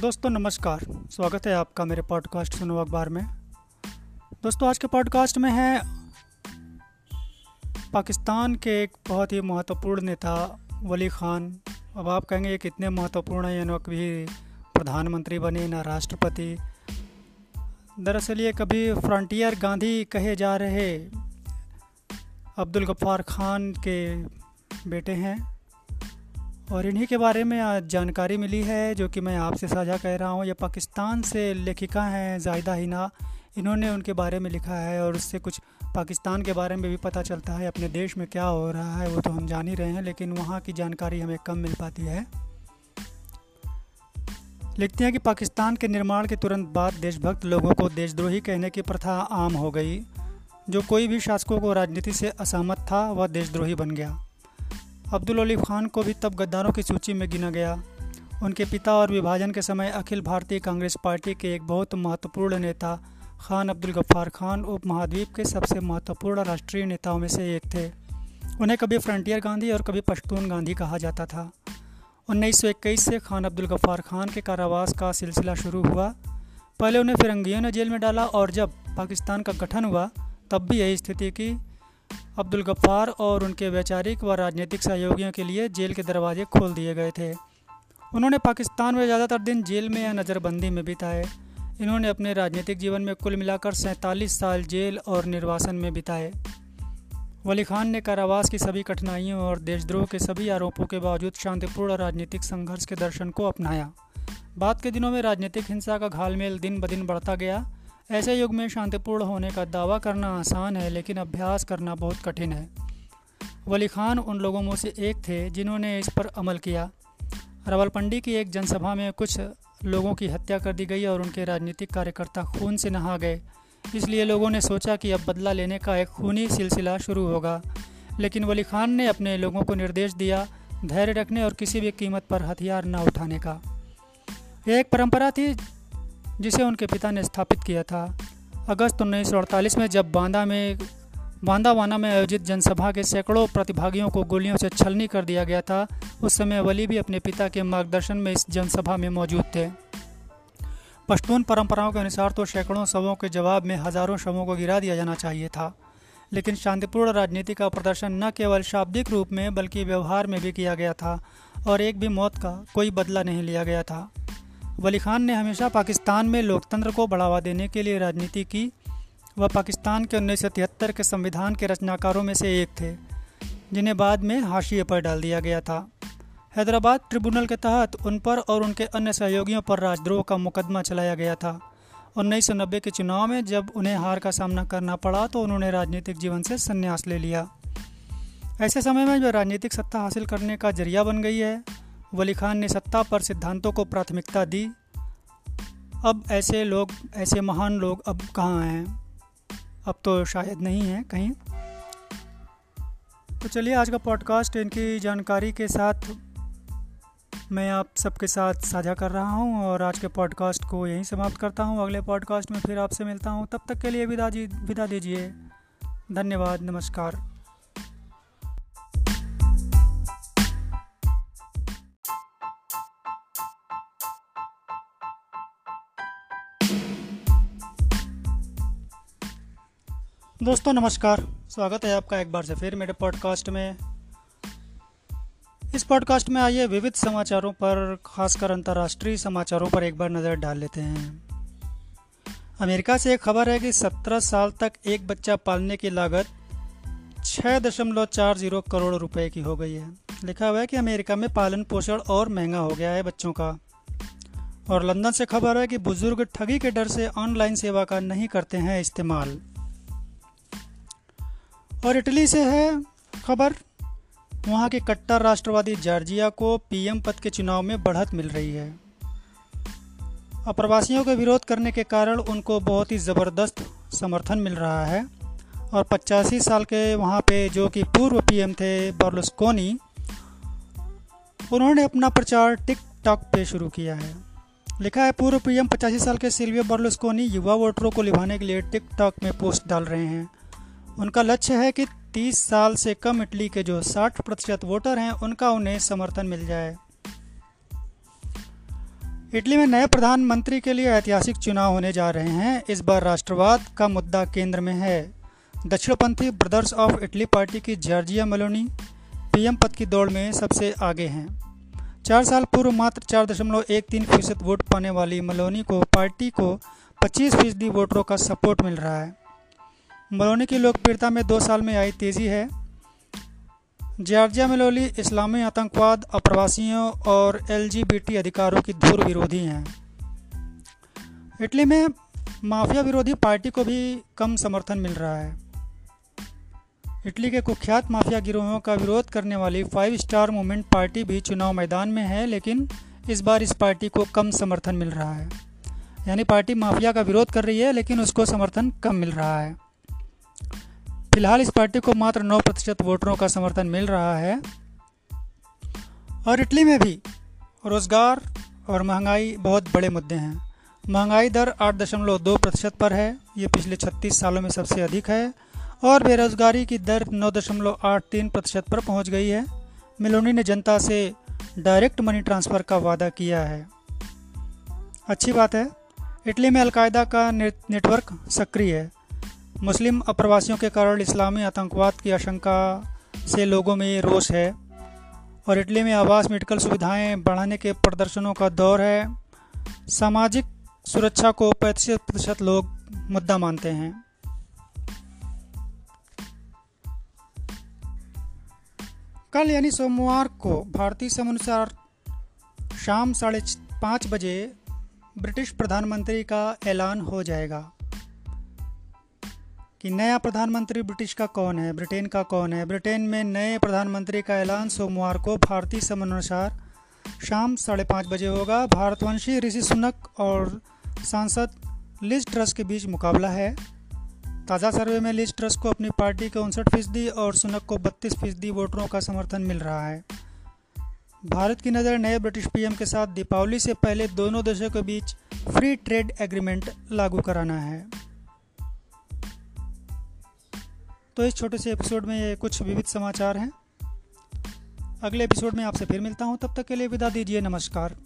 दोस्तों, नमस्कार। स्वागत है आपका मेरे पॉडकास्ट सुनो अखबार में। दोस्तों, आज के पॉडकास्ट में है पाकिस्तान के एक बहुत ही महत्वपूर्ण नेता, वली ख़ान। अब आप कहेंगे, ये कितने महत्वपूर्ण हैं? ये कभी प्रधानमंत्री बने, ना राष्ट्रपति। दरअसल, ये कभी फ्रंटियर गांधी कहे जा रहे अब्दुल गफ्फार खान के बेटे हैं। और इन्हीं के बारे में आज जानकारी मिली है, जो कि मैं आपसे साझा कह रहा हूँ। ये पाकिस्तान से लेखिका हैं जायदा हिना। इन्होंने उनके बारे में लिखा है और उससे कुछ पाकिस्तान के बारे में भी पता चलता है, अपने देश में क्या हो रहा है, वो तो हम जान ही रहे हैं, लेकिन वहाँ की जानकारी हमें कम मिल पाती है। लिखते हैं कि पाकिस्तान के निर्माण के तुरंत बाद देशभक्त लोगों को देशद्रोही कहने की प्रथा आम हो गई। जो कोई भी शासकों को राजनीति से असहमत था, वह देशद्रोही बन गया। अब्दुल अलीफ खान को भी तब गद्दारों की सूची में गिना गया। उनके पिता और विभाजन के समय अखिल भारतीय कांग्रेस पार्टी के एक बहुत महत्वपूर्ण नेता, खान अब्दुल गफ्फार खान, उप महाद्वीप के सबसे महत्वपूर्ण राष्ट्रीय नेताओं में से एक थे। उन्हें कभी फ्रंटियर गांधी और कभी पश्तून गांधी कहा जाता था। 1921 से खान अब्दुल गफ्फार खान के कारावास का सिलसिला शुरू हुआ। पहले उन्हें फिरंगियों ने जेल में डाला और जब पाकिस्तान का गठन हुआ, तब भी यही स्थिति की अब्दुल गफ्फार और उनके वैचारिक व राजनीतिक सहयोगियों के लिए जेल के दरवाजे खोल दिए गए थे। उन्होंने पाकिस्तान में ज़्यादातर दिन जेल में या नज़रबंदी में बिताए। इन्होंने अपने राजनीतिक जीवन में कुल मिलाकर सैंतालीस साल जेल और निर्वासन में बिताए। वली खान ने कारावास की सभी कठिनाइयों और देशद्रोह के सभी आरोपों के बावजूद शांतिपूर्ण राजनीतिक संघर्ष के दर्शन को अपनाया। बाद के दिनों में राजनीतिक हिंसा का घालमेल दिन ब दिन बढ़ता गया। ऐसे युग में शांतिपूर्ण होने का दावा करना आसान है, लेकिन अभ्यास करना बहुत कठिन है। वली खान उन लोगों में से एक थे जिन्होंने इस पर अमल किया। रावलपिंडी की एक जनसभा में कुछ लोगों की हत्या कर दी गई और उनके राजनीतिक कार्यकर्ता खून से नहा गए। इसलिए लोगों ने सोचा कि अब बदला लेने का एक खूनी सिलसिला शुरू होगा। लेकिन वली खान ने अपने लोगों को निर्देश दिया धैर्य रखने और किसी भी कीमत पर हथियार न उठाने का। एक परंपरा थी जिसे उनके पिता ने स्थापित किया था। अगस्त उन्नीस सौ अड़तालीस में जब बांदा में, बांदावाना में आयोजित जनसभा के सैकड़ों प्रतिभागियों को गोलियों से छलनी कर दिया गया था, उस समय वली भी अपने पिता के मार्गदर्शन में इस जनसभा में मौजूद थे। पश्तून परंपराओं के अनुसार तो सैकड़ों शवों के जवाब में हज़ारों शवों को गिरा दिया जाना चाहिए था। लेकिन शांतिपूर्ण राजनीति का प्रदर्शन न केवल शाब्दिक रूप में, बल्कि व्यवहार में भी किया गया था, और एक भी मौत का कोई बदला नहीं लिया गया था। वली खान ने हमेशा पाकिस्तान में लोकतंत्र को बढ़ावा देने के लिए राजनीति की। वह पाकिस्तान के उन्नीस सौ तिहत्तर के संविधान के रचनाकारों में से एक थे, जिन्हें बाद में हाशिए पर डाल दिया गया था। हैदराबाद ट्रिब्यूनल के तहत उन पर और उनके अन्य सहयोगियों पर राजद्रोह का मुकदमा चलाया गया था। उन्नीस सौ नब्बे के चुनाव में जब उन्हें हार का सामना करना पड़ा तो उन्होंने राजनीतिक जीवन से संन्यास ले लिया। ऐसे समय में जो राजनीतिक सत्ता हासिल करने का ज़रिया बन गई है वली खान ने सत्ता पर सिद्धांतों को प्राथमिकता दी। अब ऐसे लोग, ऐसे महान लोग अब कहाँ हैं? अब तो शायद नहीं हैं कहीं। तो चलिए आज का पॉडकास्ट इनकी जानकारी के साथ मैं आप सबके साथ साझा कर रहा हूँ और आज के पॉडकास्ट को यहीं समाप्त करता हूँ। अगले पॉडकास्ट में फिर आपसे मिलता हूँ। तब तक के लिए विदा जी, विदा दीजिए। धन्यवाद, नमस्कार। दोस्तों, नमस्कार। स्वागत है आपका एक बार से फिर मेरे पॉडकास्ट में। इस पॉडकास्ट में आइए विविध समाचारों पर, खासकर अंतर्राष्ट्रीय समाचारों पर एक बार नज़र डाल लेते हैं। अमेरिका से एक खबर है कि 17 साल तक एक बच्चा पालने की लागत छः दशमलव चार ज़ीरो करोड़ रुपए की हो गई है। लिखा हुआ है कि अमेरिका में पालन पोषण और महँगा हो गया है बच्चों का। और लंदन से खबर है कि बुज़ुर्ग ठगी के डर से ऑनलाइन सेवा का नहीं करते हैं इस्तेमाल। और इटली से है खबर। वहाँ के कट्टर राष्ट्रवादी जॉर्जिया को पीएम पद के चुनाव में बढ़त मिल रही है। अप्रवासियों के विरोध करने के कारण उनको बहुत ही ज़बरदस्त समर्थन मिल रहा है। और पचासी साल के वहाँ पे जो कि पूर्व पीएम थे बर्लुस्कोनी, उन्होंने अपना प्रचार टिक टॉक पे शुरू किया है। लिखा है, पूर्व पीएम पचासी साल के सिल्वियो बर्लुस्कोनी युवा वोटरों को लिभाने के लिए टिक टॉक में पोस्ट डाल रहे हैं। उनका लक्ष्य है कि 30 साल से कम इटली के जो 60 प्रतिशत वोटर हैं, उनका उन्हें समर्थन मिल जाए। इटली में नए प्रधानमंत्री के लिए ऐतिहासिक चुनाव होने जा रहे हैं। इस बार राष्ट्रवाद का मुद्दा केंद्र में है। दक्षिणपंथी ब्रदर्स ऑफ़ इटली पार्टी की जॉर्जिया मलोनी पीएम पद की दौड़ में सबसे आगे हैं। चार साल पूर्व मात्र चार दशमलव एक तीन फ़ीसद वोट पाने वाली मलोनी को पार्टी को पच्चीस फ़ीसदी वोटरों का सपोर्ट मिल रहा है। मलोनी की लोकप्रियता में दो साल में आई तेज़ी है। जॉर्जिया मेलोली इस्लामी आतंकवाद, अप्रवासियों और एलजीबीटी अधिकारों की धुर विरोधी हैं। इटली में माफिया विरोधी पार्टी को भी कम समर्थन मिल रहा है। इटली के कुख्यात माफिया गिरोहों का विरोध करने वाली फाइव स्टार मूवमेंट पार्टी भी चुनाव मैदान में है, लेकिन इस बार इस पार्टी को कम समर्थन मिल रहा है। यानी पार्टी माफिया का विरोध कर रही है, लेकिन उसको समर्थन कम मिल रहा है। फ़िलहाल इस पार्टी को मात्र 9 प्रतिशत वोटरों का समर्थन मिल रहा है। और इटली में भी रोज़गार और महँगाई बहुत बड़े मुद्दे हैं। महँगाई दर आठ दशमलव दो प्रतिशत पर है। ये पिछले 36 सालों में सबसे अधिक है और बेरोजगारी की दर नौ दशमलव आठ तीन प्रतिशत पर पहुँच गई है। मिलोनी ने जनता से डायरेक्ट मनी ट्रांसफ़र का वादा किया है। अच्छी बात है, इटली में अलकायदा का नेटवर्क सक्रिय है। मुस्लिम अप्रवासियों के कारण इस्लामी आतंकवाद की आशंका से लोगों में रोष है और इटली में आवास, मेडिकल सुविधाएँ बढ़ाने के प्रदर्शनों का दौर है। सामाजिक सुरक्षा को पैंतीस प्रतिशत लोग मुद्दा मानते हैं। कल यानी सोमवार को भारतीय समयानुसार शाम साढ़े पाँच बजे ब्रिटिश प्रधानमंत्री का ऐलान हो जाएगा। कि नया प्रधानमंत्री ब्रिटिश का कौन है, ब्रिटेन का कौन है? ब्रिटेन में नए प्रधानमंत्री का ऐलान सोमवार को भारतीय समयानुसार शाम साढ़े पाँच बजे होगा। भारतवंशी ऋषि सुनक और सांसद लिज ट्रस्ट के बीच मुकाबला है। ताज़ा सर्वे में लिज ट्रस्ट को अपनी पार्टी के उनसठ फ़ीसदी और सुनक को बत्तीस फ़ीसदी वोटरों का समर्थन मिल रहा है। भारत की नज़र नए ब्रिटिश पीएम के साथ दीपावली से पहले दोनों देशों के बीच फ्री ट्रेड एग्रीमेंट लागू कराना है। तो इस छोटे से एपिसोड में ये कुछ विविध समाचार हैं। अगले एपिसोड में आपसे फिर मिलता हूँ, तब तक के लिए विदा दीजिए, नमस्कार।